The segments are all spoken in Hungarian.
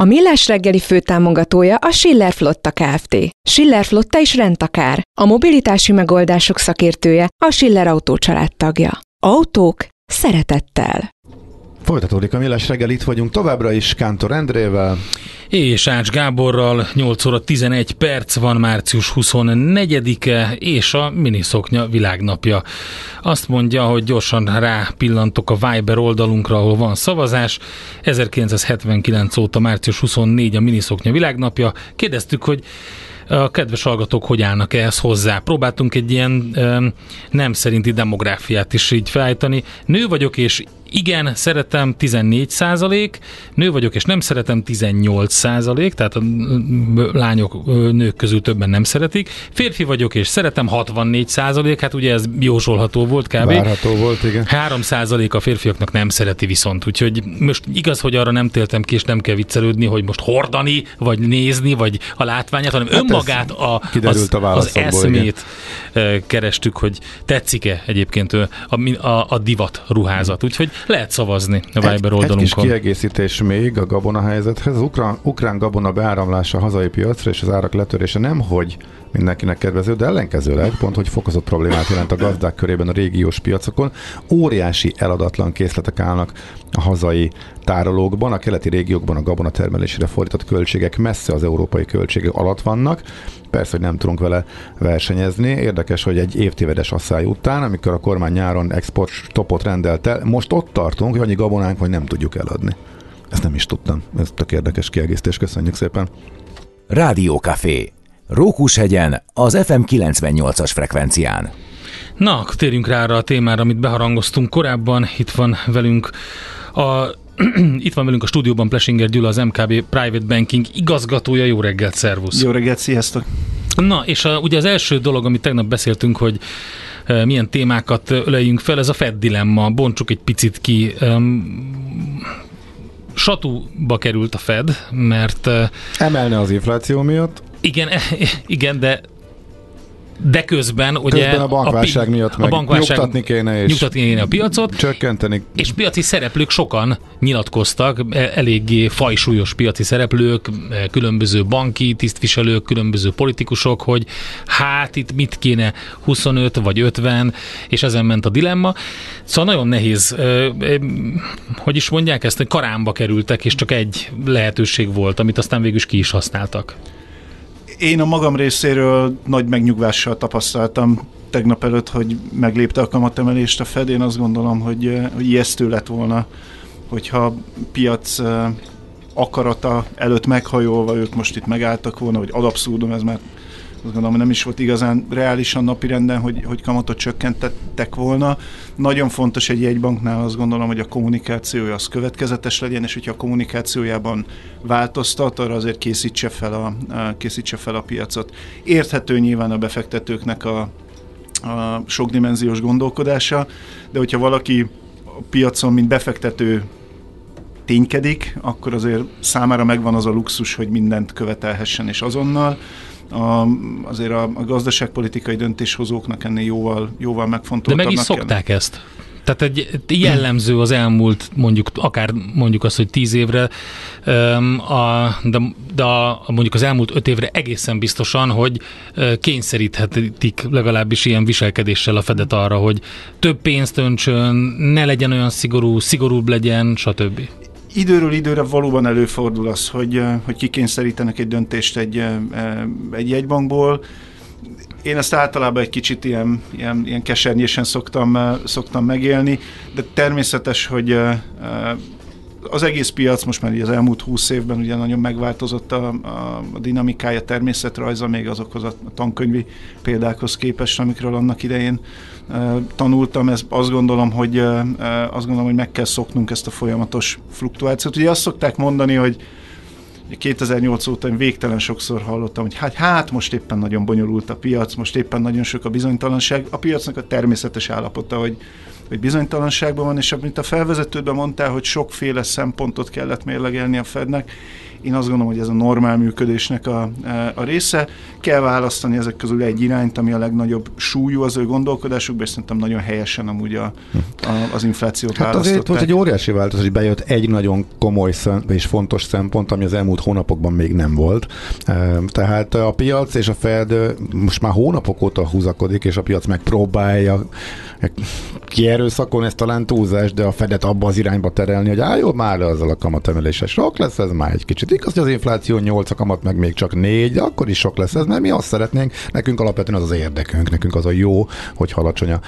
A Millás reggeli főtámogatója a Schiller Flotta Kft. Schiller Flotta is rendtakár. A mobilitási megoldások szakértője a Schiller Autó tagja. Autók szeretettel. Folytatódik a Millás reggel, itt vagyunk továbbra is Kántor Endrével. És Ács Gáborral 8 óra 11 perc van március 24-e és a miniszoknya világnapja. Azt mondja, hogy gyorsan rápillantok a Viber oldalunkra, ahol van szavazás. 1979 óta március 24 a miniszoknya világnapja. Kérdeztük, hogy a kedves hallgatók hogy állnak ehhez hozzá. Próbáltunk egy ilyen nem szerinti demográfiát is így felállítani. Nő vagyok és igen, szeretem 14 százalék, nő vagyok és nem szeretem 18 százalék, tehát a lányok, nők közül többen nem szeretik. Férfi vagyok és szeretem 64 százalék, hát ugye ez jósolható volt kb. Várható volt, igen. 3 százalék a férfiaknak nem szereti viszont, úgyhogy most igaz, hogy arra nem téltem ki, és nem kell viccelődni, hogy most hordani, vagy nézni, vagy a látványát, hanem hát önmagát, a, az, a az eszmét igen. kerestük, hogy tetszik-e egyébként a, a, a divat ruházat. Úgyhogy lehet szavazni a Viber oldalunkon. Egy kis kiegészítés még a gabona helyzethez. Az ukrán, ukrán gabona beáramlása a hazai piacra és az árak letörése nem hogy mindenkinek kedvező, de ellenkezőleg pont, hogy fokozott problémát jelent a gazdák körében a régiós piacokon. Óriási eladatlan készletek állnak a hazai tárolókban, a keleti régiókban a gabona termelésére fordított költségek messze az európai költségek alatt vannak. Persze, hogy nem tudunk vele versenyezni. Érdekes, hogy egy évtévedes asszály után, amikor a kormány nyáron export stopot rendelt el, most ott tartunk, hogy annyi gabonánk, hogy nem tudjuk eladni. Ezt nem is tudtam. Ez tök érdekes kiegészítés. Köszönjük szépen. Café. Rókushegyen, az FM 98-as frekvencián. Na, térjünk rá arra a témára, amit beharangoztunk korábban. Itt van velünk a itt van velünk a stúdióban Plesinger Gyula, az MKB Private Banking igazgatója. Jó reggelt, szervusz! Jó reggelt, sziasztok! Na, és a, ugye az első dolog, amit tegnap beszéltünk, hogy e, milyen témákat öleljünk fel, ez a Fed dilemma. Bontsuk egy picit ki. Um, satúba került a Fed, mert... Emelne az infláció miatt? Igen, igen, de de közben ugye közben a bankválság a, miatt meg a bankválság nyugtatni kéne és nyugtatni kéne a piacot. Csökkenteni. És piaci szereplők sokan nyilatkoztak, e, eléggé fajsúlyos piaci szereplők, e, különböző banki tisztviselők, különböző politikusok, hogy hát itt mit kéne 25 vagy 50, és ezen ment a dilemma. Szóval nagyon nehéz, e, hogy is mondják ezt, hogy karámba kerültek, és csak egy lehetőség volt, amit aztán végül is ki is használtak. Én a magam részéről nagy megnyugvással tapasztaltam tegnap előtt, hogy meglépte a kamatemelést a Fed. Én azt gondolom, hogy, hogy ijesztő lett volna, hogyha piac akarata előtt meghajolva ők most itt megálltak volna, hogy ad abszurdum, ez már azt gondolom, hogy nem is volt igazán reálisan napirenden, hogy, hogy kamatot csökkentettek volna. Nagyon fontos egy jegybanknál azt gondolom, hogy a kommunikációja az következetes legyen, és hogyha a kommunikációjában változtat, arra azért készítse fel a, készítse fel a piacot. Érthető nyilván a befektetőknek a, a sokdimenziós gondolkodása, de hogyha valaki a piacon, mint befektető ténykedik, akkor azért számára megvan az a luxus, hogy mindent követelhessen és azonnal a, azért a, a gazdaságpolitikai döntéshozóknak ennél jóval, jóval megfontoltabbnak De meg is szokták kell. ezt. Tehát egy jellemző az elmúlt, mondjuk akár mondjuk azt, hogy tíz évre, a, de, de a, mondjuk az elmúlt öt évre egészen biztosan, hogy kényszeríthetik legalábbis ilyen viselkedéssel a Fedet arra, hogy több pénzt öntsön, ne legyen olyan szigorú, szigorúbb legyen, stb időről időre valóban előfordul az, hogy, hogy kikényszerítenek egy döntést egy, egy jegybankból. Én ezt általában egy kicsit ilyen, ilyen, ilyen kesernyésen szoktam, szoktam megélni, de természetes, hogy az egész piac most már az elmúlt húsz évben ugye nagyon megváltozott a, a, a dinamikája, természetrajza még azokhoz a tankönyvi példákhoz képest, amikről annak idején tanultam, ez azt gondolom, hogy azt gondolom, hogy meg kell szoknunk ezt a folyamatos fluktuációt. Ugye azt szokták mondani, hogy 2008 óta én végtelen sokszor hallottam, hogy hát, hát most éppen nagyon bonyolult a piac, most éppen nagyon sok a bizonytalanság. A piacnak a természetes állapota, hogy, hogy bizonytalanságban van, és amit a felvezetődben mondtál, hogy sokféle szempontot kellett mérlegelni a Fednek, én azt gondolom, hogy ez a normál működésnek a, a része. Kell választani ezek közül egy irányt, ami a legnagyobb súlyú az ő gondolkodásukban, és szerintem nagyon helyesen amúgy a, a, az inflációt hát azért volt egy óriási változás, hogy bejött egy nagyon komoly és fontos szempont, ami az elmúlt hónapokban még nem volt. Tehát a piac és a Fed most már hónapok óta húzakodik, és a piac megpróbálja kierőszakon, ez talán túlzás, de a Fedet abba az irányba terelni, hogy álljon már azzal a kamatemelése. Sok lesz ez már egy kicsit. Igaz, hogy az infláció 8, a kamat meg még csak 4, de akkor is sok lesz ez, mert mi azt szeretnénk, nekünk alapvetően az az érdekünk, nekünk az a jó, hogy alacsony a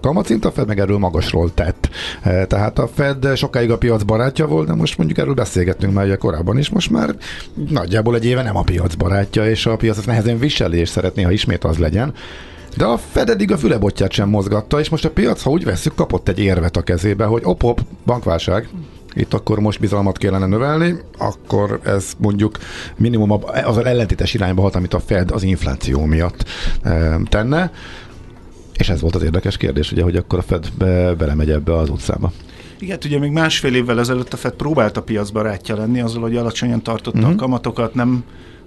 kamatszint, a Fed meg erről magasról tett. E, tehát a Fed sokáig a piac barátja volt, de most mondjuk erről beszélgettünk már ugye korábban is, most már nagyjából egy éve nem a piac barátja, és a piac ezt nehezen viseli, és szeretné, ha ismét az legyen. De a Fed eddig a fülebotját sem mozgatta, és most a piac, ha úgy veszük, kapott egy érvet a kezébe, hogy op-op, bankválság, itt akkor most bizalmat kellene növelni, akkor ez mondjuk minimum az ellentétes irányba hat, amit a Fed az infláció miatt e, tenne. És ez volt az érdekes kérdés, ugye, hogy akkor a Fed be, belemegy ebbe az utcába. Igen, ugye még másfél évvel ezelőtt a Fed próbált a piacbarátja lenni, azzal, hogy alacsonyan tartotta uh-huh. a kamatokat, nem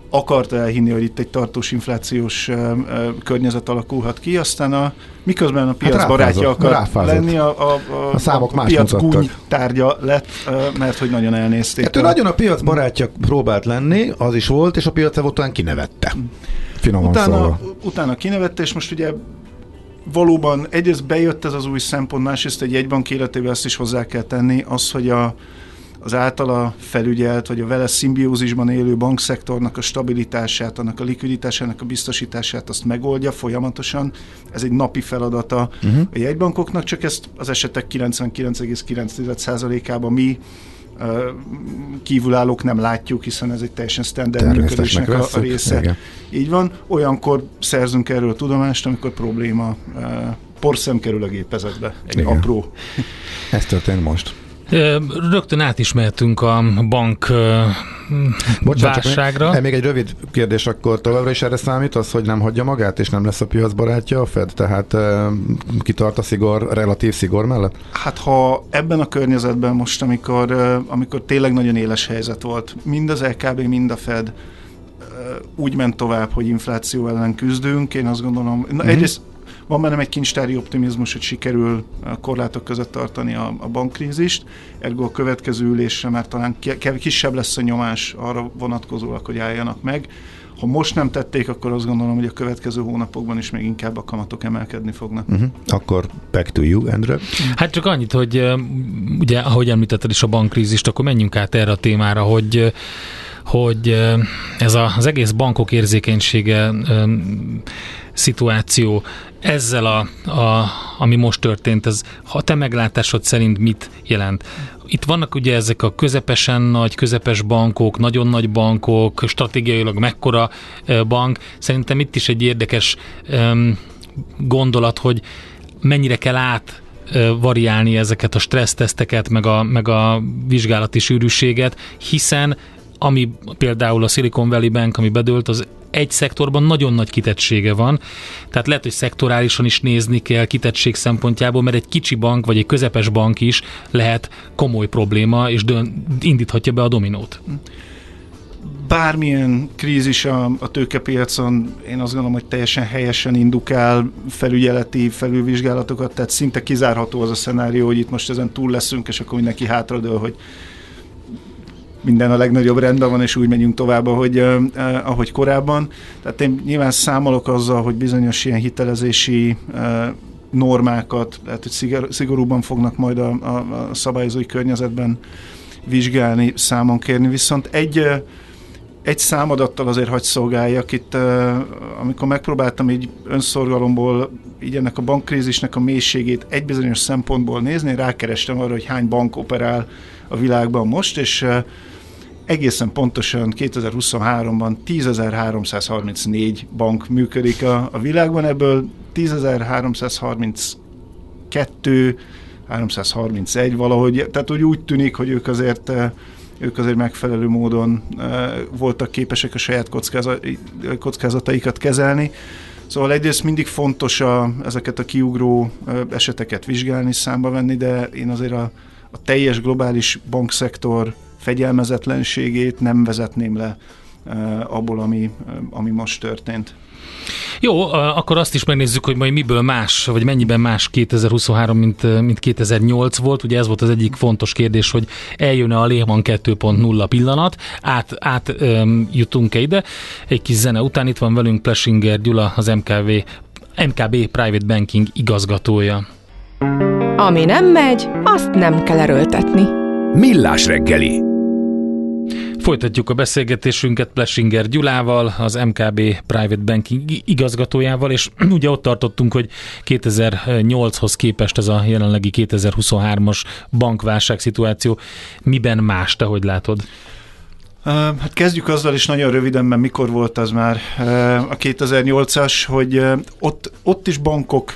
akarta elhinni, hogy itt egy tartós inflációs uh, uh, környezet alakulhat ki, aztán a, miközben a piac hát barátja akar ráfázott. lenni, a, a, a, a, számok a, piac gúny tárgya lett, uh, mert hogy nagyon elnézték. Hát ő nagyon a piac barátja próbált lenni, az is volt, és a piac után kinevette. Finoman utána, utána kinevette, és most ugye valóban egyrészt bejött ez az új szempont, másrészt egy jegybank életével ezt is hozzá kell tenni, az, hogy a, az általa felügyelt, vagy a vele szimbiózisban élő bankszektornak a stabilitását, annak a likviditásának a biztosítását azt megoldja folyamatosan. Ez egy napi feladata uh-huh. a jegybankoknak, csak ezt az esetek 99,9%-ában mi kívülállók nem látjuk, hiszen ez egy teljesen standard működésnek a, a része. Igen. Így van, olyankor szerzünk erről tudomást, amikor probléma porszem kerül a gépezetbe, egy Igen. apró. Ez történt most. Rögtön át is mehetünk a bank Bocsánat, válságra. Még, még egy rövid kérdés akkor továbbra is erre számít, az, hogy nem hagyja magát, és nem lesz a piacbarátja a Fed? Tehát e, kitart a szigor, relatív szigor mellett? Hát ha ebben a környezetben most, amikor, amikor tényleg nagyon éles helyzet volt, mind az LKB, mind a Fed úgy ment tovább, hogy infláció ellen küzdünk, én azt gondolom, na, mm-hmm. egyrészt van bennem egy kincstári optimizmus, hogy sikerül a korlátok között tartani a, a bankkrízist, ergo a következő ülésre már talán kisebb lesz a nyomás arra vonatkozólag, hogy álljanak meg. Ha most nem tették, akkor azt gondolom, hogy a következő hónapokban is még inkább a kamatok emelkedni fognak. Uh-huh. Akkor back to you, Endre. Hát csak annyit, hogy ugye, ahogy említetted is a bankkrízist, akkor menjünk át erre a témára, hogy hogy ez a, az egész bankok érzékenysége szituáció ezzel, a, a, ami most történt, ez, ha te meglátásod szerint mit jelent? Itt vannak ugye ezek a közepesen nagy, közepes bankok, nagyon nagy bankok, stratégiailag mekkora bank. Szerintem itt is egy érdekes um, gondolat, hogy mennyire kell át variálni ezeket a stresszteszteket, meg a, meg a vizsgálati sűrűséget, hiszen ami például a Silicon Valley Bank, ami bedőlt, az egy szektorban nagyon nagy kitettsége van, tehát lehet, hogy szektorálisan is nézni kell kitettség szempontjából, mert egy kicsi bank vagy egy közepes bank is lehet komoly probléma, és dön, indíthatja be a dominót. Bármilyen krízis a, a tőkepiacon, én azt gondolom, hogy teljesen helyesen indukál felügyeleti felülvizsgálatokat, tehát szinte kizárható az a szenárió, hogy itt most ezen túl leszünk, és akkor mindenki hátradől, hogy minden a legnagyobb rendben van, és úgy megyünk tovább, ahogy, ahogy korábban. Tehát én nyilván számolok azzal, hogy bizonyos ilyen hitelezési normákat, lehet, hogy szigor, szigorúban fognak majd a, a, a szabályozói környezetben vizsgálni, számon kérni, viszont egy egy számadattal azért hagy szolgáljak. Itt, amikor megpróbáltam így önszorgalomból így ennek a bankkrízisnek a mélységét egy bizonyos szempontból nézni, rákerestem arra, hogy hány bank operál a világban most, és egészen pontosan 2023-ban 10.334 bank működik a, a világban, ebből 10.332 331 valahogy, tehát úgy, úgy tűnik, hogy ők azért ők azért megfelelő módon voltak képesek a saját kockázataikat kezelni. Szóval egyrészt mindig fontos a, ezeket a kiugró eseteket vizsgálni, számba venni, de én azért a, a teljes globális bankszektor fegyelmezetlenségét nem vezetném le abból, ami, ami most történt. Jó, akkor azt is megnézzük, hogy majd miből más, vagy mennyiben más 2023, mint, mint 2008 volt. Ugye ez volt az egyik fontos kérdés, hogy eljön-e a Lehman 2.0 pillanat, át, át um, jutunk-e ide. Egy kis zene után itt van velünk Plesinger Gyula, az MKV, MKB Private Banking igazgatója. Ami nem megy, azt nem kell erőltetni. Millás reggeli Folytatjuk a beszélgetésünket Plesinger Gyulával, az MKB Private Banking igazgatójával, és ugye ott tartottunk, hogy 2008-hoz képest ez a jelenlegi 2023-as bankválság szituáció miben más, te hogy látod? Hát kezdjük azzal is nagyon röviden, mert mikor volt az már a 2008-as, hogy ott, ott is bankok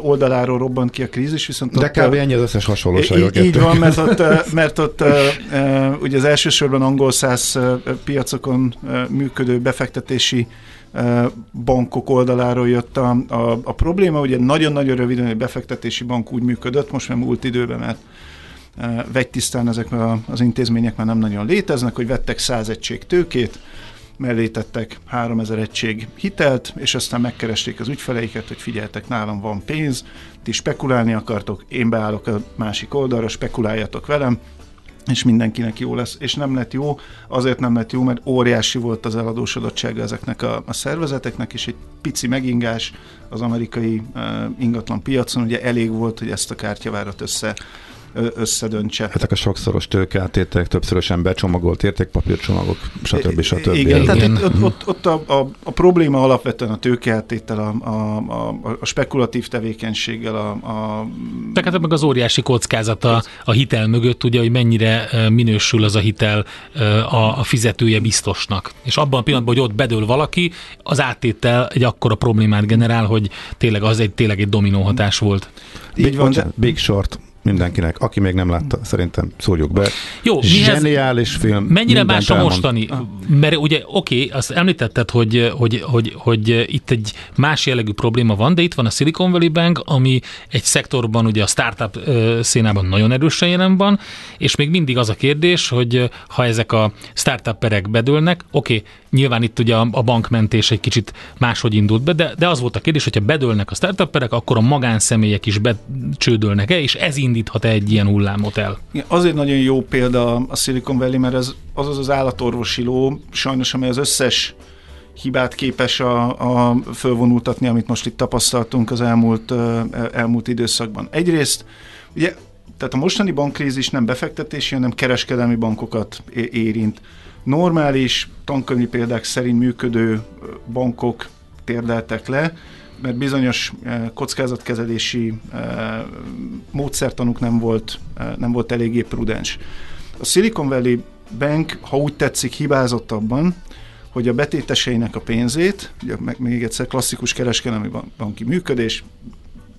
oldaláról robbant ki a krízis, viszont De kb. ennyi az összes hasonlóság. Így, így van, mert ott, mert ott ugye az elsősorban angol száz piacokon működő befektetési bankok oldaláról jött a, a, a probléma. Ugye nagyon-nagyon röviden egy befektetési bank úgy működött, most már múlt időben, mert vegytisztán ezek az intézmények már nem nagyon léteznek, hogy vettek száz egység tőkét, mellé tettek 3000 egység hitelt, és aztán megkeresték az ügyfeleiket, hogy figyeltek, nálam van pénz, ti spekulálni akartok, én beállok a másik oldalra, spekuláljatok velem, és mindenkinek jó lesz. És nem lett jó, azért nem lett jó, mert óriási volt az eladósodottsága ezeknek a, a szervezeteknek, és egy pici megingás az amerikai uh, ingatlan piacon, ugye elég volt, hogy ezt a kártyavárat össze összedöntse. Ezek a sokszoros tőkeátétek, többszörösen becsomagolt értékpapírcsomagok, stb. stb. Igen, tehát itt, ott, ott, ott a, a, a probléma alapvetően a tőkeáttétel, a, a, a, a spekulatív tevékenységgel, a, a... Tehát meg az óriási kockázata a hitel mögött, ugye, hogy mennyire minősül az a hitel a, a fizetője biztosnak. És abban a pillanatban, hogy ott bedől valaki, az áttétel egy akkora problémát generál, hogy tényleg az egy, tényleg egy dominó hatás volt. Így van, de... Big Short mindenkinek. Aki még nem látta, szerintem szóljuk be. Jó, Zseniális film. Mennyire más a mostani? Mert ugye oké, okay, azt említetted, hogy, hogy, hogy, hogy itt egy más jellegű probléma van, de itt van a Silicon Valley Bank, ami egy szektorban, ugye a startup szénában nagyon erősen jelen van, és még mindig az a kérdés, hogy ha ezek a startup-perek bedőlnek, oké, okay, nyilván itt ugye a, a bankmentés egy kicsit máshogy indult be, de, de az volt a kérdés, hogyha bedőlnek a startup-perek, akkor a magánszemélyek is becsődölnek-e, és ez indíthat -e egy ilyen hullámot el? Azért nagyon jó példa a Silicon Valley, mert ez az az, az állatorvosi ló, sajnos, amely az összes hibát képes a, a fölvonultatni, amit most itt tapasztaltunk az elmúlt, elmúlt időszakban. Egyrészt, ugye, tehát a mostani bankkrízis nem befektetési, hanem kereskedelmi bankokat érint. Normális, tankönyvi példák szerint működő bankok térdeltek le, mert bizonyos kockázatkezelési módszertanuk nem volt, nem volt eléggé prudens. A Silicon Valley Bank, ha úgy tetszik, hibázott abban, hogy a betéteseinek a pénzét, ugye még egyszer klasszikus kereskedelmi banki működés,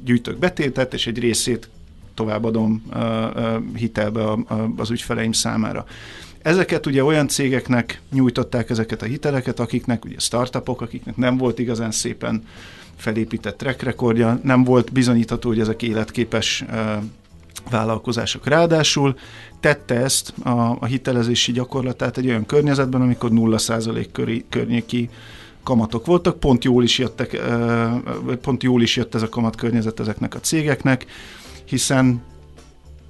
gyűjtök betétet, és egy részét továbbadom hitelbe az ügyfeleim számára. Ezeket ugye olyan cégeknek nyújtották ezeket a hiteleket, akiknek ugye startupok, akiknek nem volt igazán szépen felépített track rekordja, nem volt bizonyítható, hogy ezek életképes vállalkozások. Ráadásul tette ezt a, a hitelezési gyakorlatát egy olyan környezetben, amikor 0% köré, környéki kamatok voltak, pont jól is jöttek, pont jól is jött ez a kamat környezet ezeknek a cégeknek, hiszen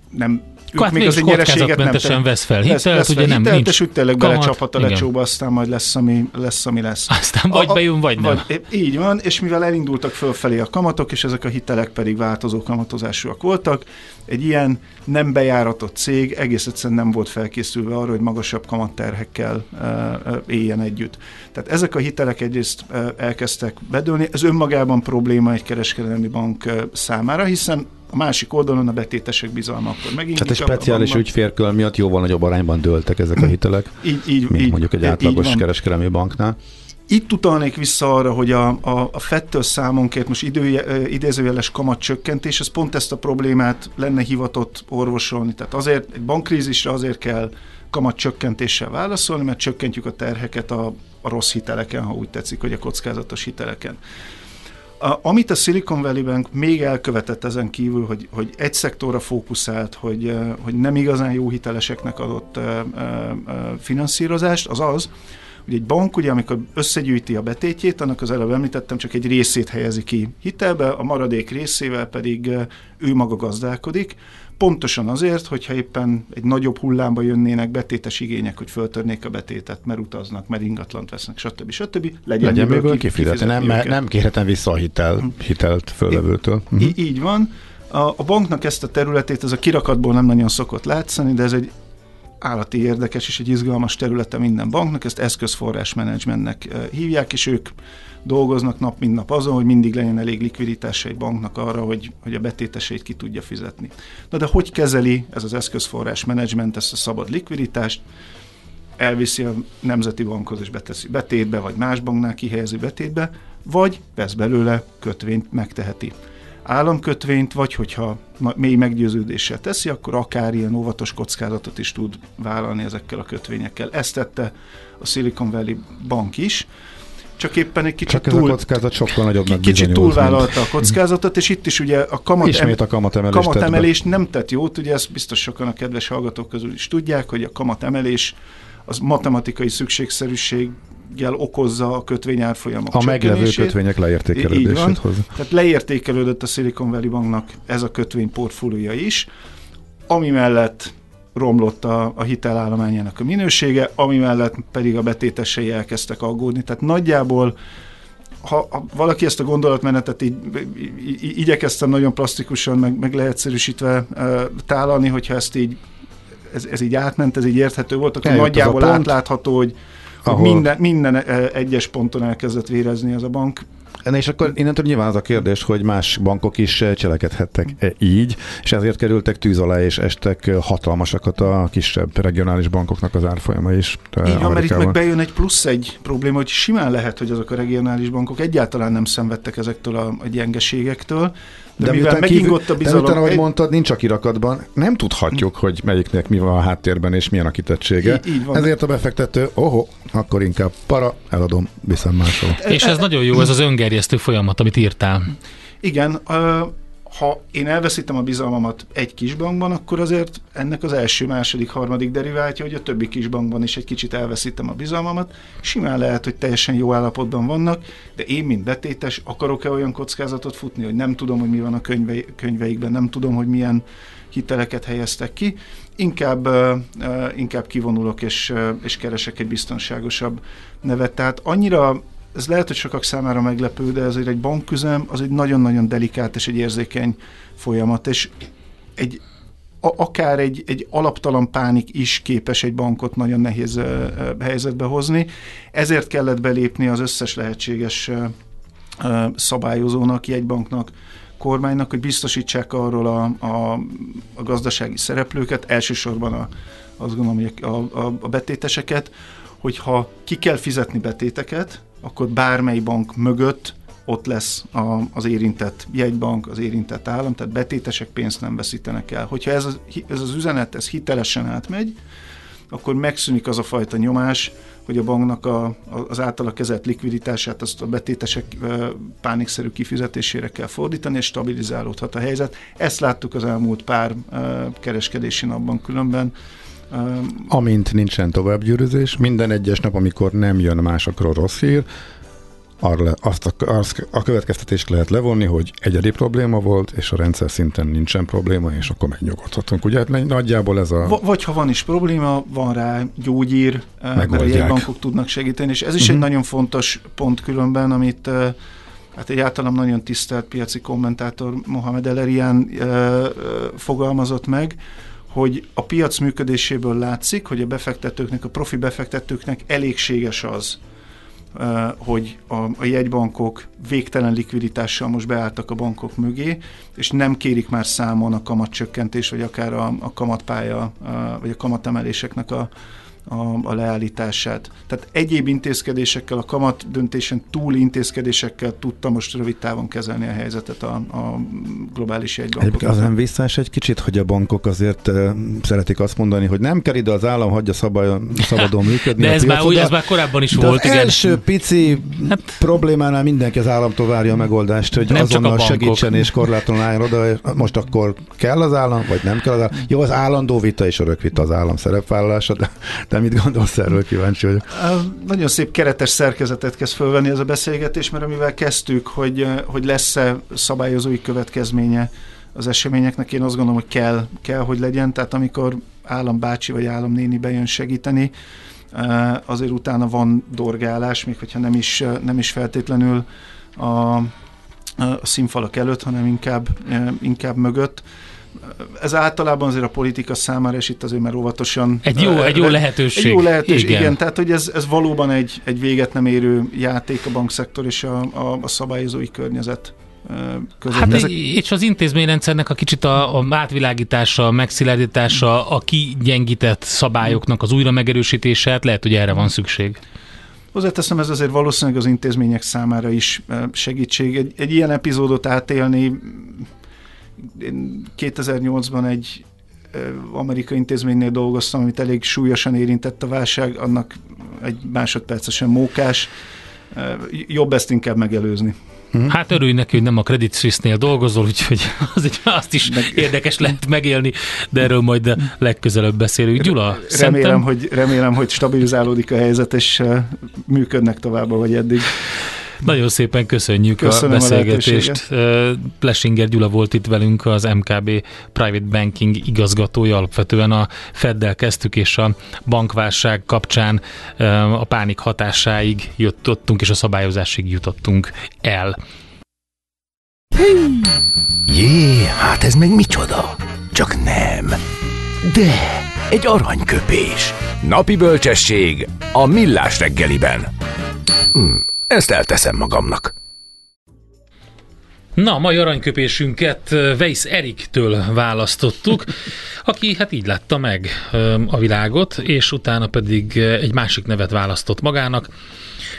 nem ők hát még az egy nyereséget nem te... vesz fel hitelt, vesz, ugye nem, hitelt, nincs és úgy tényleg belecsaphat a lecsóba, aztán majd lesz, ami lesz. Ami lesz. Aztán vagy a, bejön, vagy nem. Vagy, így van, és mivel elindultak fölfelé a kamatok, és ezek a hitelek pedig változó kamatozásúak voltak, egy ilyen nem bejáratott cég egész egyszerűen nem volt felkészülve arra, hogy magasabb kamatterhekkel éljen együtt. Tehát ezek a hitelek egyrészt elkezdtek bedőlni, ez önmagában probléma egy kereskedelmi bank számára, hiszen a másik oldalon a betétesek bizalma akkor megint. Tehát egy speciális ügyfélkör miatt jóval nagyobb arányban dőltek ezek a hitelek, így, így, mint így, mondjuk egy átlagos kereskedelmi banknál. Itt utalnék vissza arra, hogy a, a, a fettől számonkért most idő, idézőjeles kamat csökkentés, ez pont ezt a problémát lenne hivatott orvosolni. Tehát azért egy bankkrízisre azért kell kamat csökkentéssel válaszolni, mert csökkentjük a terheket a, a rossz hiteleken, ha úgy tetszik, hogy a kockázatos hiteleken. A, amit a Silicon Valley Bank még elkövetett ezen kívül, hogy, hogy egy szektorra fókuszált, hogy, hogy nem igazán jó hiteleseknek adott finanszírozást, az az, hogy egy bank, ugye, amikor összegyűjti a betétjét, annak az előbb említettem, csak egy részét helyezi ki hitelbe, a maradék részével pedig ő maga gazdálkodik, Pontosan azért, hogyha éppen egy nagyobb hullámba jönnének betétes igények, hogy föltörnék a betétet, mert utaznak, mert ingatlant vesznek, stb. stb. Legyen, legyen miből kifizetni. Nem, mert nem kérhetem vissza a hitel, hm. hitelt fölvevőtől. I- uh-huh. így van. A, a banknak ezt a területét, ez a kirakatból nem nagyon szokott látszani, de ez egy állati érdekes és egy izgalmas területe minden banknak, ezt eszközforrás menedzsmentnek eh, hívják, és ők dolgoznak nap mint nap azon, hogy mindig legyen elég likviditása egy banknak arra, hogy, hogy a betéteseit ki tudja fizetni. Na de hogy kezeli ez az eszközforrás menedzsment ezt a szabad likviditást? Elviszi a Nemzeti Bankhoz és beteszi betétbe, vagy más banknál kihelyezi betétbe, vagy vesz belőle kötvényt, megteheti államkötvényt, vagy hogyha mély meggyőződéssel teszi, akkor akár ilyen óvatos kockázatot is tud vállalni ezekkel a kötvényekkel. Ezt tette a Silicon Valley Bank is, csak éppen egy kicsit csak túl, a kockázat sokkal nagyobb Kicsit túlvállalta a kockázatot, és itt is ugye a kamat, Ismét a kamatemelés kamatemelés nem tett jót, ugye ezt biztos sokan a kedves hallgatók közül is tudják, hogy a kamatemelés az matematikai szükségszerűség okozza a kötvényárfolyamok A meglevő kötvények leértékelődését hozza. Tehát leértékelődött a Silicon Valley Banknak ez a kötvény portfóliója is, ami mellett romlott a, a hitelállományának a minősége, ami mellett pedig a betétesei elkezdtek aggódni. Tehát nagyjából ha, ha valaki ezt a gondolatmenetet így, így igyekeztem nagyon plastikusan, meg, meg leegyszerűsítve uh, tálalni, hogyha ezt így ez, ez így átment, ez így érthető volt, akkor Eljött nagyjából átlátható, hogy, hogy minden, minden egyes ponton elkezdett vérezni ez a bank. És akkor innentől nyilván az a kérdés, hogy más bankok is cselekedhettek -e így, és ezért kerültek tűz alá, és estek hatalmasakat a kisebb regionális bankoknak az árfolyama is. Így van, mert itt meg bejön egy plusz egy probléma, hogy simán lehet, hogy azok a regionális bankok egyáltalán nem szenvedtek ezektől a, a gyengeségektől, de, de mivel megingott a bizalom... De utána, ahogy mondtad, nincs a kirakatban, nem tudhatjuk, hogy melyiknek mi van a háttérben és milyen a kitettsége. Így, így van. Ezért a befektető, oho, akkor inkább para, eladom, viszem máshol. És ez nagyon jó, ez az öngerjesztő folyamat, amit írtál. Igen, ha én elveszítem a bizalmamat egy kis bankban, akkor azért ennek az első, második, harmadik deriváltja, hogy a többi kis bankban is egy kicsit elveszítem a bizalmamat. Simán lehet, hogy teljesen jó állapotban vannak, de én, mint betétes, akarok-e olyan kockázatot futni, hogy nem tudom, hogy mi van a könyve, könyveikben, nem tudom, hogy milyen hiteleket helyeztek ki, inkább, inkább kivonulok és, és keresek egy biztonságosabb nevet. Tehát annyira ez lehet, hogy sokak számára meglepő, de ezért egy banküzem az egy nagyon-nagyon delikát és egy érzékeny folyamat, és egy, a, akár egy, egy alaptalan pánik is képes egy bankot nagyon nehéz uh, helyzetbe hozni. Ezért kellett belépni az összes lehetséges uh, szabályozónak, jegybanknak, kormánynak, hogy biztosítsák arról a, a, a gazdasági szereplőket, elsősorban a, azt gondolom, hogy a, a, a betéteseket, hogyha ki kell fizetni betéteket, akkor bármely bank mögött ott lesz a, az érintett jegybank, az érintett állam, tehát betétesek pénzt nem veszítenek el. Hogyha ez az, ez az üzenet ez hitelesen átmegy, akkor megszűnik az a fajta nyomás, hogy a banknak a, az általa kezelt likviditását azt a betétesek pánikszerű kifizetésére kell fordítani, és stabilizálódhat a helyzet. Ezt láttuk az elmúlt pár kereskedési napban különben, Amint nincsen továbbgyűrűzés, minden egyes nap, amikor nem jön másokról rossz hír, arra, azt a, azt a következtetést lehet levonni, hogy egyedi probléma volt, és a rendszer szinten nincsen probléma, és akkor megnyugodhatunk. Ugye hát nagyjából ez a... vagy ha van is probléma, van rá gyógyír, mert a bankok tudnak segíteni, és ez is uh-huh. egy mhm. nagyon fontos pont különben, amit hát egy általam nagyon tisztelt piaci kommentátor Mohamed Elerian fogalmazott meg, hogy a piac működéséből látszik, hogy a befektetőknek, a profi befektetőknek elégséges az, hogy a, a jegybankok végtelen likviditással most beálltak a bankok mögé, és nem kérik már számon a kamatcsökkentés, vagy akár a, kamatpálya, vagy a kamatemeléseknek a, a, a leállítását. Tehát egyéb intézkedésekkel, a kamat döntésen túli intézkedésekkel tudta most rövid távon kezelni a helyzetet a, a globális jegybankok. Az nem visszás egy kicsit, hogy a bankok azért uh, szeretik azt mondani, hogy nem kell ide az állam, hagyja szabály, szabadon működni. De ez, már, úgy, ez már korábban is de volt. Az igen. első pici hát, problémánál mindenki az államtól várja a megoldást, hogy nem azonnal segítsen és korlátlanul álljon oda, most akkor kell az állam, vagy nem kell az állam. Jó, az állandó vita és örök vita az állam szerepvállalása, de, de mit gondolsz erről, kíváncsi vagyok. Nagyon szép keretes szerkezetet kezd fölvenni ez a beszélgetés, mert amivel kezdtük, hogy, hogy lesz-e szabályozói következménye az eseményeknek, én azt gondolom, hogy kell, kell, hogy legyen. Tehát amikor állambácsi vagy államnéni bejön segíteni, azért utána van dorgálás, még hogyha nem is, nem is feltétlenül a, a színfalak előtt, hanem inkább, inkább mögött ez általában azért a politika számára, és itt azért már óvatosan... Egy jó, egy jó lehetőség. Egy jó lehetőség, igen. igen tehát hogy ez, ez valóban egy, egy véget nem érő játék a bankszektor és a, a, a szabályozói környezet között. Hát Ezek... és az intézményrendszernek a kicsit a, a átvilágítása, a megszilárdítása, a kigyengített szabályoknak az újra megerősítése, hát lehet, hogy erre van szükség. Hozzáteszem, ez azért valószínűleg az intézmények számára is segítség. Egy, egy ilyen epizódot átélni én 2008-ban egy amerikai intézménynél dolgoztam, amit elég súlyosan érintett a válság, annak egy másodpercesen mókás. Jobb ezt inkább megelőzni. Hmm. Hát örülj neki, hogy nem a Credit Suisse-nél dolgozol, úgyhogy az egy, azt is Meg... érdekes lehet megélni, de erről majd legközelebb beszélünk. Gyula, remélem, szerintem... hogy, remélem, hogy stabilizálódik a helyzet, és működnek tovább, vagy eddig. Nagyon szépen köszönjük Köszönöm a beszélgetést. A Plesinger Gyula volt itt velünk, az MKB Private Banking igazgatója. Alapvetően a Feddel kezdtük, és a bankválság kapcsán a pánik hatásáig jutottunk, és a szabályozásig jutottunk el. Jé, hát ez meg micsoda? Csak nem. De, egy aranyköpés. Napi bölcsesség a millás reggeliben. Hm. Ezt elteszem magamnak. Na, mai aranyköpésünket Weiss Eriktől választottuk, aki hát így látta meg a világot, és utána pedig egy másik nevet választott magának,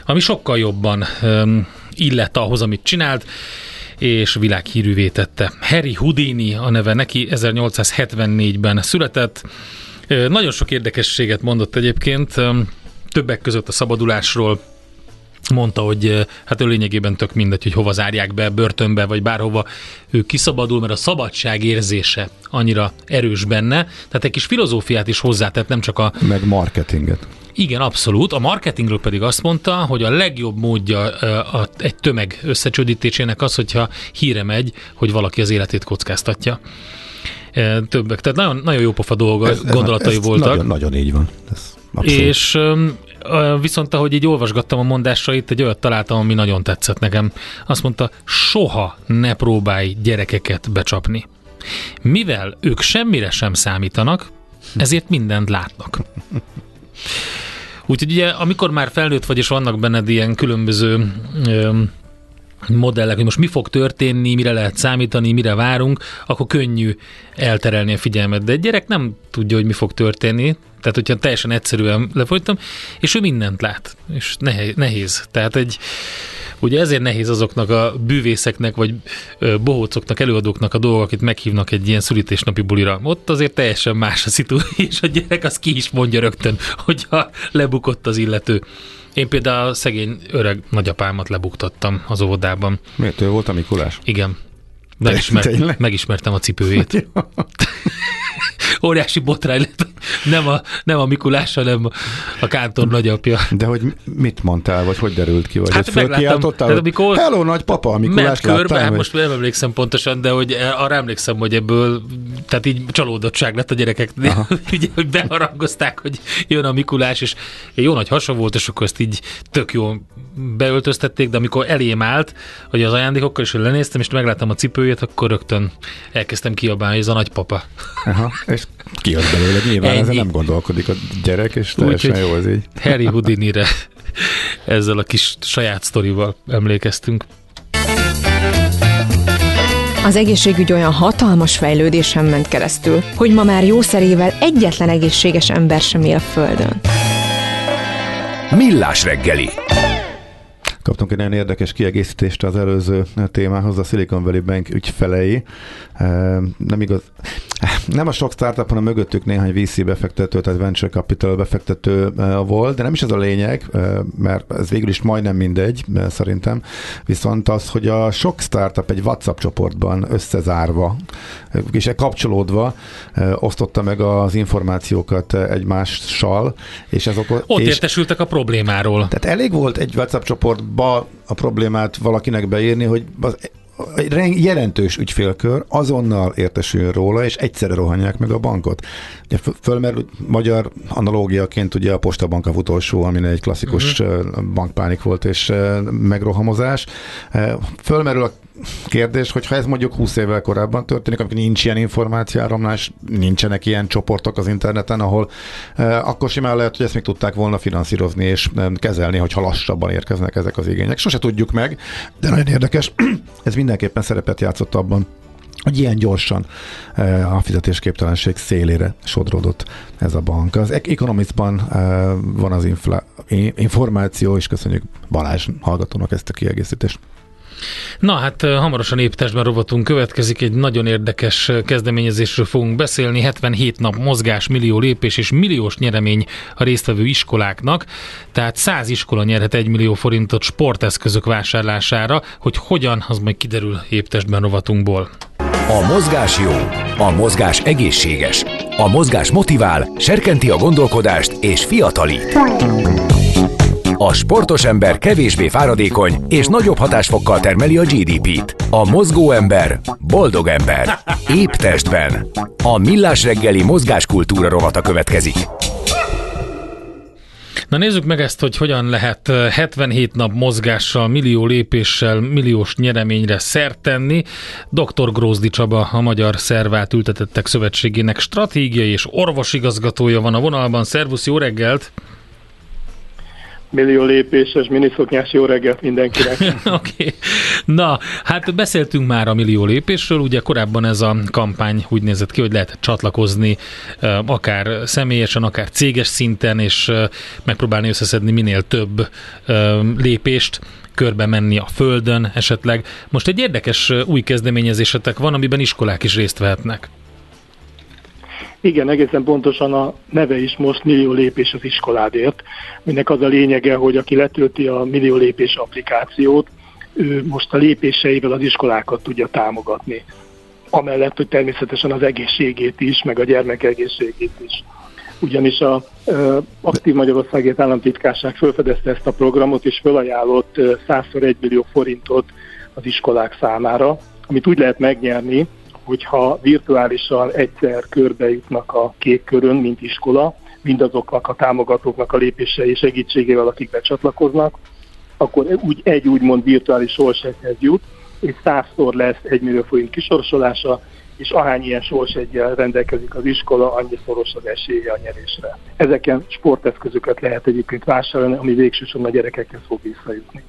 ami sokkal jobban illett ahhoz, amit csinált, és világhírűvé tette. Harry Houdini a neve neki, 1874-ben született. Nagyon sok érdekességet mondott egyébként, többek között a szabadulásról, mondta, hogy hát ő lényegében tök mindegy, hogy hova zárják be, börtönbe, vagy bárhova ő kiszabadul, mert a szabadság érzése annyira erős benne. Tehát egy kis filozófiát is hozzátett, nem csak a... Meg marketinget. Igen, abszolút. A marketingről pedig azt mondta, hogy a legjobb módja a, egy tömeg összecsődítésének az, hogyha híre megy, hogy valaki az életét kockáztatja többek. Tehát nagyon, nagyon jó pofa dolga, ez, gondolatai ez voltak. Nagyon, nagyon így van. Ez abszolút. És viszont ahogy így olvasgattam a mondásait, egy olyat találtam, ami nagyon tetszett nekem. Azt mondta, soha ne próbálj gyerekeket becsapni. Mivel ők semmire sem számítanak, ezért mindent látnak. Úgyhogy ugye, amikor már felnőtt vagy, és vannak benned ilyen különböző ö, modellek, hogy most mi fog történni, mire lehet számítani, mire várunk, akkor könnyű elterelni a figyelmet. De egy gyerek nem tudja, hogy mi fog történni, tehát hogyha teljesen egyszerűen lefolytam, és ő mindent lát, és nehéz. Tehát egy, ugye ezért nehéz azoknak a bűvészeknek, vagy bohócoknak, előadóknak a dolgok, akit meghívnak egy ilyen szülítésnapi bulira. Ott azért teljesen más a szitu, és a gyerek az ki is mondja rögtön, hogyha lebukott az illető. Én például a szegény öreg nagyapámat lebuktattam az óvodában. Miért ő volt a Mikulás? Igen. Megismert, megismertem a cipőjét. óriási botrány lett. Nem a, nem a Mikulás, hanem a kántor nagyapja. De hogy mit mondtál, vagy hogy derült ki? Vagy hát fölkiáltottál, hogy amikor hello nagypapa, a Mikulás körbe, hát most nem emlékszem pontosan, de hogy arra emlékszem, hogy ebből, tehát így csalódottság lett a gyerekek, ugye, hogy beharangozták, hogy jön a Mikulás, és jó nagy hasa volt, és akkor ezt így tök jó beöltöztették, de amikor elém állt, hogy az ajándékokkal, és lenéztem, és megláttam a cipőjét, akkor rögtön elkezdtem kiabálni, hogy ez a nagypapa. Aha, és kijött belőle, nyilván Ennyi. ezzel nem gondolkodik a gyerek, és teljesen Úgy, jó az így. Harry Houdini-re ezzel a kis saját sztorival emlékeztünk. Az egészségügy olyan hatalmas fejlődésen ment keresztül, hogy ma már jószerével egyetlen egészséges ember sem él a Földön. Millás reggeli. Kaptunk egy nagyon érdekes kiegészítést az előző témához, a Silicon Valley Bank ügyfelei. Nem igaz, nem a sok startup, hanem mögöttük néhány VC befektető, tehát venture capital befektető volt, de nem is ez a lényeg, mert ez végül is majdnem mindegy, szerintem. Viszont az, hogy a sok startup egy WhatsApp csoportban összezárva, és kapcsolódva osztotta meg az információkat egymással, és ezok... Ott és, értesültek a problémáról. Tehát elég volt egy WhatsApp csoportba a problémát valakinek beírni, hogy egy jelentős ügyfélkör azonnal értesül róla, és egyszerre rohanják meg a bankot. Ugye fölmerül magyar analógiaként ugye a postabank a utolsó, ami egy klasszikus uh-huh. bankpánik volt és megrohamozás. Fölmerül a kérdés, hogy ha ez mondjuk 20 évvel korábban történik, amikor nincs ilyen információáramlás, nincsenek ilyen csoportok az interneten, ahol eh, akkor simán lehet, hogy ezt még tudták volna finanszírozni és eh, kezelni, hogyha lassabban érkeznek ezek az igények. Sose tudjuk meg, de nagyon érdekes. ez mindenképpen szerepet játszott abban, hogy ilyen gyorsan eh, a fizetésképtelenség szélére sodródott ez a bank. Az Economistban eh, van az infla, információ, és köszönjük Balázs hallgatónak ezt a kiegészítést. Na hát hamarosan éptestben rovatunk következik, egy nagyon érdekes kezdeményezésről fogunk beszélni, 77 nap mozgás, millió lépés és milliós nyeremény a résztvevő iskoláknak, tehát 100 iskola nyerhet 1 millió forintot sporteszközök vásárlására, hogy hogyan, az majd kiderül éptestben rovatunkból. A mozgás jó, a mozgás egészséges, a mozgás motivál, serkenti a gondolkodást és fiatalít. A sportos ember kevésbé fáradékony és nagyobb hatásfokkal termeli a GDP-t. A mozgó ember boldog ember. Épp testben. A millás reggeli mozgáskultúra rovata következik. Na nézzük meg ezt, hogy hogyan lehet 77 nap mozgással, millió lépéssel, milliós nyereményre szert tenni. Dr. Grózdi Csaba, a Magyar Szervát Ültetettek Szövetségének stratégiai és orvosigazgatója van a vonalban. Szervusz, jó reggelt! Millió lépéses miniszoknyás jó reggelt mindenkinek. Oké. okay. Na, hát beszéltünk már a millió lépésről, ugye korábban ez a kampány úgy nézett ki, hogy lehet csatlakozni akár személyesen, akár céges szinten, és megpróbálni összeszedni minél több lépést körbe menni a földön esetleg. Most egy érdekes új kezdeményezésetek van, amiben iskolák is részt vehetnek. Igen, egészen pontosan a neve is most Millió Lépés az iskoládért, minek az a lényege, hogy aki letölti a Millió Lépés applikációt, ő most a lépéseivel az iskolákat tudja támogatni. Amellett, hogy természetesen az egészségét is, meg a gyermek egészségét is. Ugyanis a uh, Aktív Magyarországért államtitkárság felfedezte ezt a programot, és felajánlott uh, 101 millió forintot az iskolák számára, amit úgy lehet megnyerni, hogyha virtuálisan egyszer körbe jutnak a kék körön, mint iskola, mindazoknak a támogatóknak a lépései és segítségével, akik becsatlakoznak, akkor úgy, egy úgymond virtuális sorsegyhez jut, és százszor lesz egy millió forint kisorsolása, és ahány ilyen sorsegyel rendelkezik az iskola, annyi szoros az esélye a nyerésre. Ezeken sporteszközöket lehet egyébként vásárolni, ami végsősorban a gyerekekhez fog visszajutni.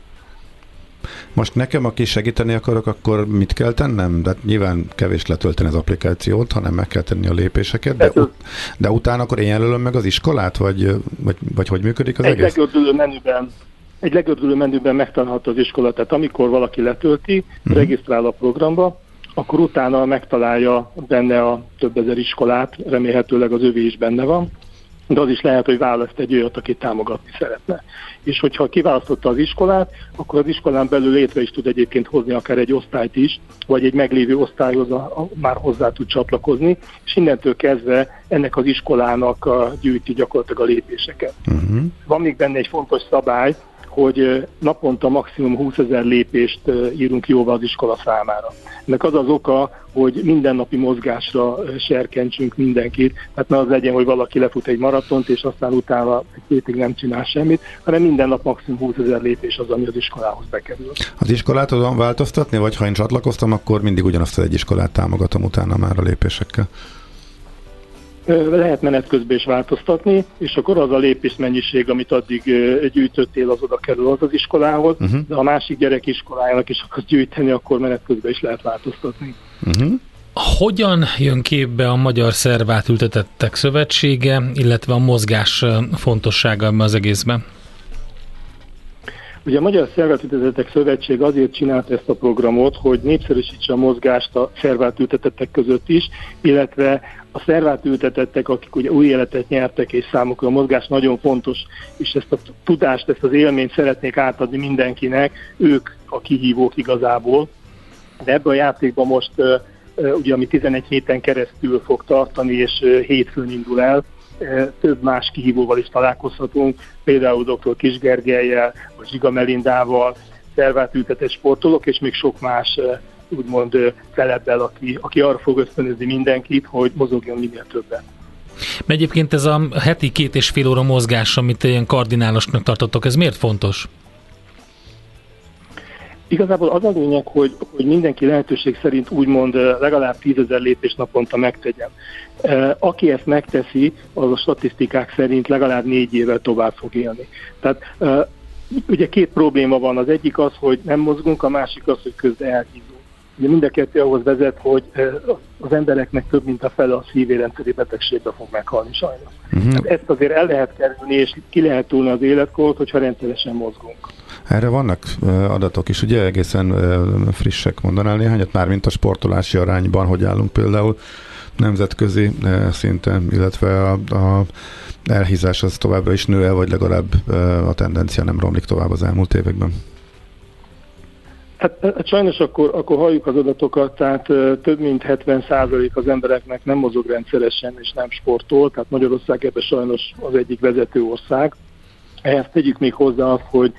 Most nekem, aki segíteni akarok, akkor mit kell tennem? De nyilván kevés letölteni az applikációt, hanem meg kell tenni a lépéseket, de, ut- de utána akkor én jelölöm meg az iskolát, vagy, vagy, vagy hogy működik az egy egész? Legördülő menüben, egy legördülő menüben megtalálható az iskola, tehát amikor valaki letölti, uh-huh. regisztrál a programba, akkor utána megtalálja benne a több ezer iskolát, remélhetőleg az övé is benne van, de az is lehet, hogy választ egy olyat, akit támogatni szeretne. És hogyha kiválasztotta az iskolát, akkor az iskolán belül létre is tud egyébként hozni akár egy osztályt is, vagy egy meglévő osztályhoz a, a, már hozzá tud csatlakozni, és innentől kezdve ennek az iskolának a, gyűjti gyakorlatilag a lépéseket. Uh-huh. Van még benne egy fontos szabály, hogy naponta maximum 20 ezer lépést írunk jóvá az iskola számára. Ennek az az oka, hogy mindennapi mozgásra serkentsünk mindenkit, tehát ne az legyen, hogy valaki lefut egy maratont, és aztán utána egy hétig nem csinál semmit, hanem minden nap maximum 20 ezer lépés az, ami az iskolához bekerül. Az iskolát tudom változtatni, vagy ha én csatlakoztam, akkor mindig ugyanazt az egy iskolát támogatom utána már a lépésekkel? Lehet menet közben is változtatni, és akkor az a lépés mennyiség, amit addig gyűjtöttél, az oda kerül az az iskolához, uh-huh. de a másik gyerek iskolájának is akarsz gyűjteni, akkor menet közben is lehet változtatni. Uh-huh. Hogyan jön képbe a Magyar Szervát Ültetettek Szövetsége, illetve a mozgás fontossága ebben az egészben? Ugye a Magyar Szervátültetettek Szövetség azért csinált ezt a programot, hogy népszerűsítse a mozgást a szervátültetettek között is, illetve a szervátültetettek, akik ugye új életet nyertek, és számukra a mozgás nagyon fontos, és ezt a tudást, ezt az élményt szeretnék átadni mindenkinek, ők a kihívók igazából. De ebben a játékban most ugye ami 11 héten keresztül fog tartani, és hétfőn indul el, több más kihívóval is találkozhatunk, például dr. Kisgergelyel, vagy Zsiga Melindával, szervátültetett sportolók, és még sok más úgymond felebbel, aki, aki arra fog ösztönözni mindenkit, hogy mozogjon minél többet. Egyébként ez a heti két és fél óra mozgás, amit ilyen kardinálosnak tartottok, ez miért fontos? Igazából az a lényeg, hogy, hogy mindenki lehetőség szerint úgymond legalább 10 ezer lépés naponta megtegyen. Aki ezt megteszi, az a statisztikák szerint legalább négy évvel tovább fog élni. Tehát ugye két probléma van. Az egyik az, hogy nem mozgunk, a másik az, hogy közben elhízunk. Ugye mind a kettő ahhoz vezet, hogy az embereknek több mint a fele a szívérendszeri betegségbe fog meghalni sajnos. Uh-huh. ezt azért el lehet kerülni, és ki lehet túlni az életkort, hogyha rendszeresen mozgunk. Erre vannak adatok is, ugye egészen frissek mondanál néhányat, már mint a sportolási arányban, hogy állunk például nemzetközi szinten, illetve a, a elhízás az továbbra is nő el, vagy legalább a tendencia nem romlik tovább az elmúlt években. Hát, hát sajnos akkor, akkor halljuk az adatokat, tehát több mint 70% az embereknek nem mozog rendszeresen és nem sportol, tehát Magyarország ebben sajnos az egyik vezető ország. Ehhez tegyük még hozzá azt, hogy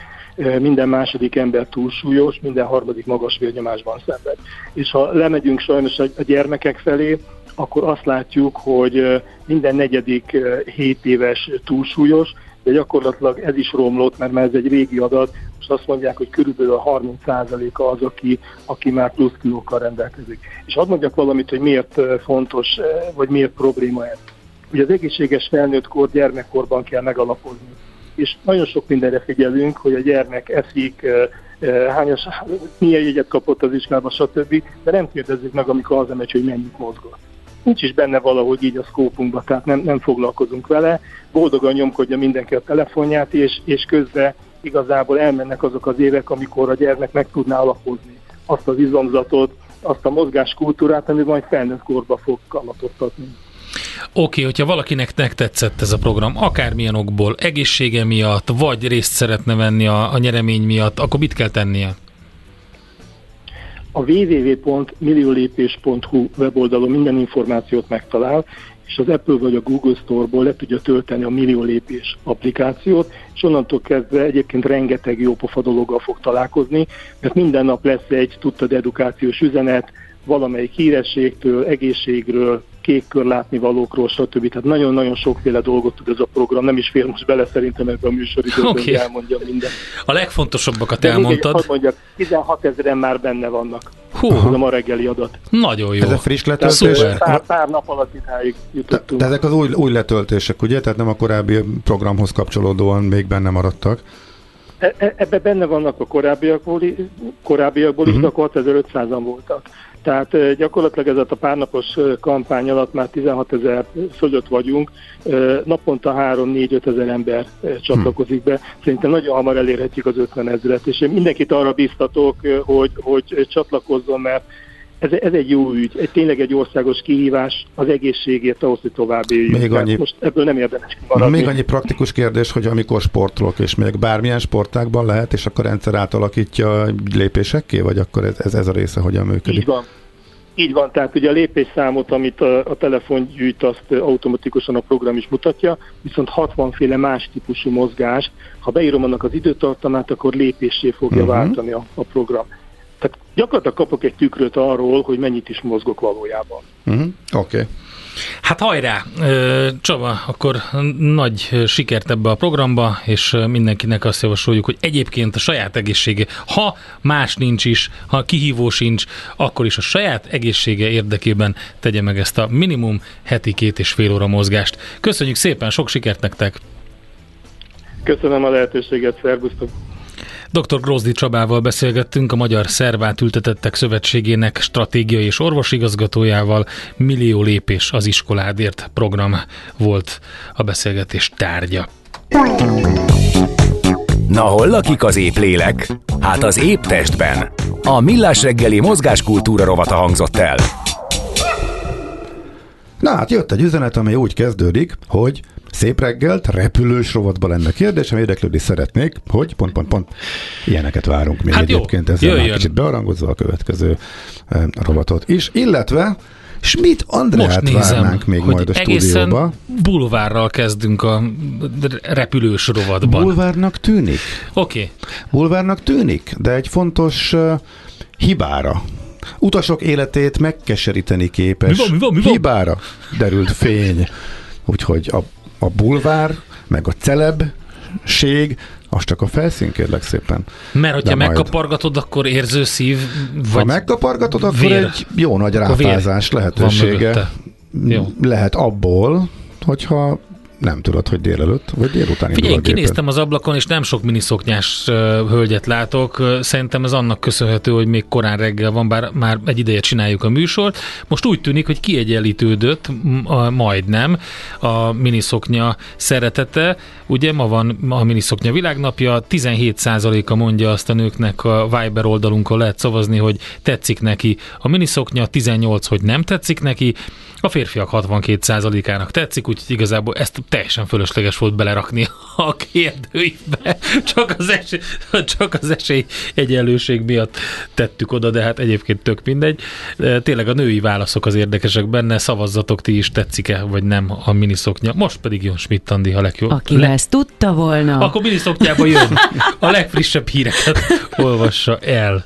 minden második ember túlsúlyos, minden harmadik magas vérnyomásban szenved. És ha lemegyünk sajnos a gyermekek felé, akkor azt látjuk, hogy minden negyedik 7 éves túlsúlyos, de gyakorlatilag ez is romlott, mert ez egy régi adat, most azt mondják, hogy körülbelül a 30%-a az, aki, aki már plusz kilókkal rendelkezik. És hadd mondjak valamit, hogy miért fontos, vagy miért probléma ez. Ugye az egészséges felnőttkor, gyermekkorban kell megalapozni és nagyon sok mindenre figyelünk, hogy a gyermek eszik, hányas, milyen jegyet kapott az iskolába, stb. De nem kérdezzük meg, amikor az megy, hogy mennyit mozgott. Nincs is benne valahogy így a szkópunkban, tehát nem, nem foglalkozunk vele. Boldogan nyomkodja mindenki a telefonját, és, és közben igazából elmennek azok az évek, amikor a gyermek meg tudná alapozni azt az izomzatot, azt a mozgáskultúrát, ami majd felnőtt korba fog kamatoztatni. Oké, okay, hogyha valakinek tetszett ez a program, akármilyen okból, egészsége miatt, vagy részt szeretne venni a, a nyeremény miatt, akkor mit kell tennie? A www.milliolépés.hu weboldalon minden információt megtalál, és az Apple vagy a Google Store-ból le tudja tölteni a Millió Lépés applikációt, és onnantól kezdve egyébként rengeteg jó pofa dologgal fog találkozni, mert minden nap lesz egy tudtad edukációs üzenet, valamelyik hírességtől, egészségről, kékkör látni valókról, stb. Tehát nagyon-nagyon sokféle dolgot tud ez a program, nem is fér most bele szerintem ebbe a műsoridőben, okay. hogy elmondjam minden. A legfontosabbakat De elmondtad. Még mondjak, 16 ezeren már benne vannak. Hú. Ez a ma reggeli adat. Nagyon jó. Ez a friss letöltés? Pár, pár nap alatt idáig jutottunk. De, ezek az új, új letöltések, ugye? Tehát nem a korábbi programhoz kapcsolódóan még benne maradtak. E, e, ebbe benne vannak a korábbiakból, korábbiakból uh-huh. is, de akkor 6500-an voltak. Tehát gyakorlatilag ez a párnapos kampány alatt már 16 ezer fölött vagyunk, naponta 3-4-5 ezer ember csatlakozik be. Szerintem nagyon hamar elérhetjük az 50 ezeret, és én mindenkit arra biztatok, hogy, hogy csatlakozzon, mert ez, ez egy jó ügy, egy, tényleg egy országos kihívás az egészségért ahhoz, hogy tovább éljünk. Még annyi, most ebből nem érdemes kimaradni. Még annyi praktikus kérdés, hogy amikor sportolok, és még bármilyen sportákban lehet, és akkor rendszer átalakítja lépésekké, vagy akkor ez, ez, ez a része hogyan működik? Így van. Így van, tehát ugye a lépésszámot, amit a, a telefon gyűjt, azt automatikusan a program is mutatja, viszont 60 féle más típusú mozgás, ha beírom annak az időtartamát, akkor lépésé fogja uh-huh. váltani a, a program. Tehát gyakorlatilag kapok egy tükröt arról, hogy mennyit is mozgok valójában. Uh-huh. Oké. Okay. Hát hajrá! Csaba, akkor nagy sikert ebbe a programba, és mindenkinek azt javasoljuk, hogy egyébként a saját egészsége, ha más nincs is, ha kihívó sincs, akkor is a saját egészsége érdekében tegye meg ezt a minimum heti két és fél óra mozgást. Köszönjük szépen, sok sikert nektek! Köszönöm a lehetőséget, szervusztok! Dr. Grozdi Csabával beszélgettünk a Magyar Szervát Ültetettek Szövetségének stratégiai és orvosigazgatójával. Millió lépés az iskoládért program volt a beszélgetés tárgya. Na hol lakik az épp lélek? Hát az épp testben. A Millás reggeli mozgáskultúra rovata hangzott el. Na hát jött egy üzenet, amely úgy kezdődik, hogy Szép reggelt, repülős rovatba lenne kérdésem, érdeklődni szeretnék, hogy pont, pont, pont ilyeneket várunk még hát egyébként jó, ezzel már kicsit bearangozva a következő eh, rovatot is, illetve Schmidt Andrát Most nézem, várnánk még majd a stúdióba. bulvárral kezdünk a repülős rovatban. Bulvárnak tűnik. Oké. Okay. Bulvárnak tűnik, de egy fontos uh, hibára utasok életét megkeseríteni képes. Mi van, mi van, mi van? Hibára derült fény. Úgyhogy a a bulvár, meg a celebség, az csak a felszín, kérlek szépen. Mert hogyha majd... megkapargatod, akkor érző szív, vagy Ha megkapargatod, akkor vér. egy jó nagy ráfázás lehetősége lehet abból, hogyha nem tudod, hogy délelőtt, vagy délután Figyelj, én kinéztem az ablakon, és nem sok miniszoknyás hölgyet látok. Szerintem ez annak köszönhető, hogy még korán reggel van, bár már egy ideje csináljuk a műsort. Most úgy tűnik, hogy kiegyenlítődött majdnem a miniszoknya szeretete. Ugye ma van a miniszoknya világnapja, 17%-a mondja azt a nőknek a Viber oldalunkon lehet szavazni, hogy tetszik neki a miniszoknya, 18, hogy nem tetszik neki, a férfiak 62%-ának tetszik, úgyhogy igazából ezt teljesen fölösleges volt belerakni a kérdőívbe. Csak az, esély, csak az esély egyenlőség miatt tettük oda, de hát egyébként tök mindegy. Tényleg a női válaszok az érdekesek benne, szavazzatok ti is, tetszik-e vagy nem a miniszoknya. Most pedig jön Schmidt Andi, ha legjobb. Aki Le... ezt tudta volna. Akkor miniszoknyába jön. A legfrissebb híreket olvassa el.